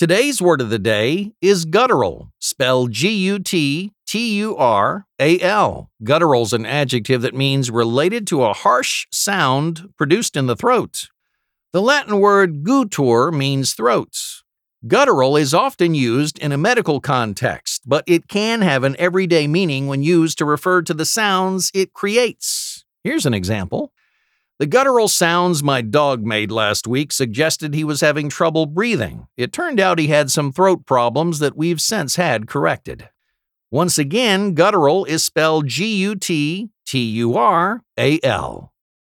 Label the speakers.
Speaker 1: Today's word of the day is guttural, spelled G U T T U R A L. Guttural is an adjective that means related to a harsh sound produced in the throat. The Latin word guttur means throat. Guttural is often used in a medical context, but it can have an everyday meaning when used to refer to the sounds it creates. Here's an example. The guttural sounds my dog made last week suggested he was having trouble breathing. It turned out he had some throat problems that we've since had corrected. Once again, guttural is spelled G U T T U R A L.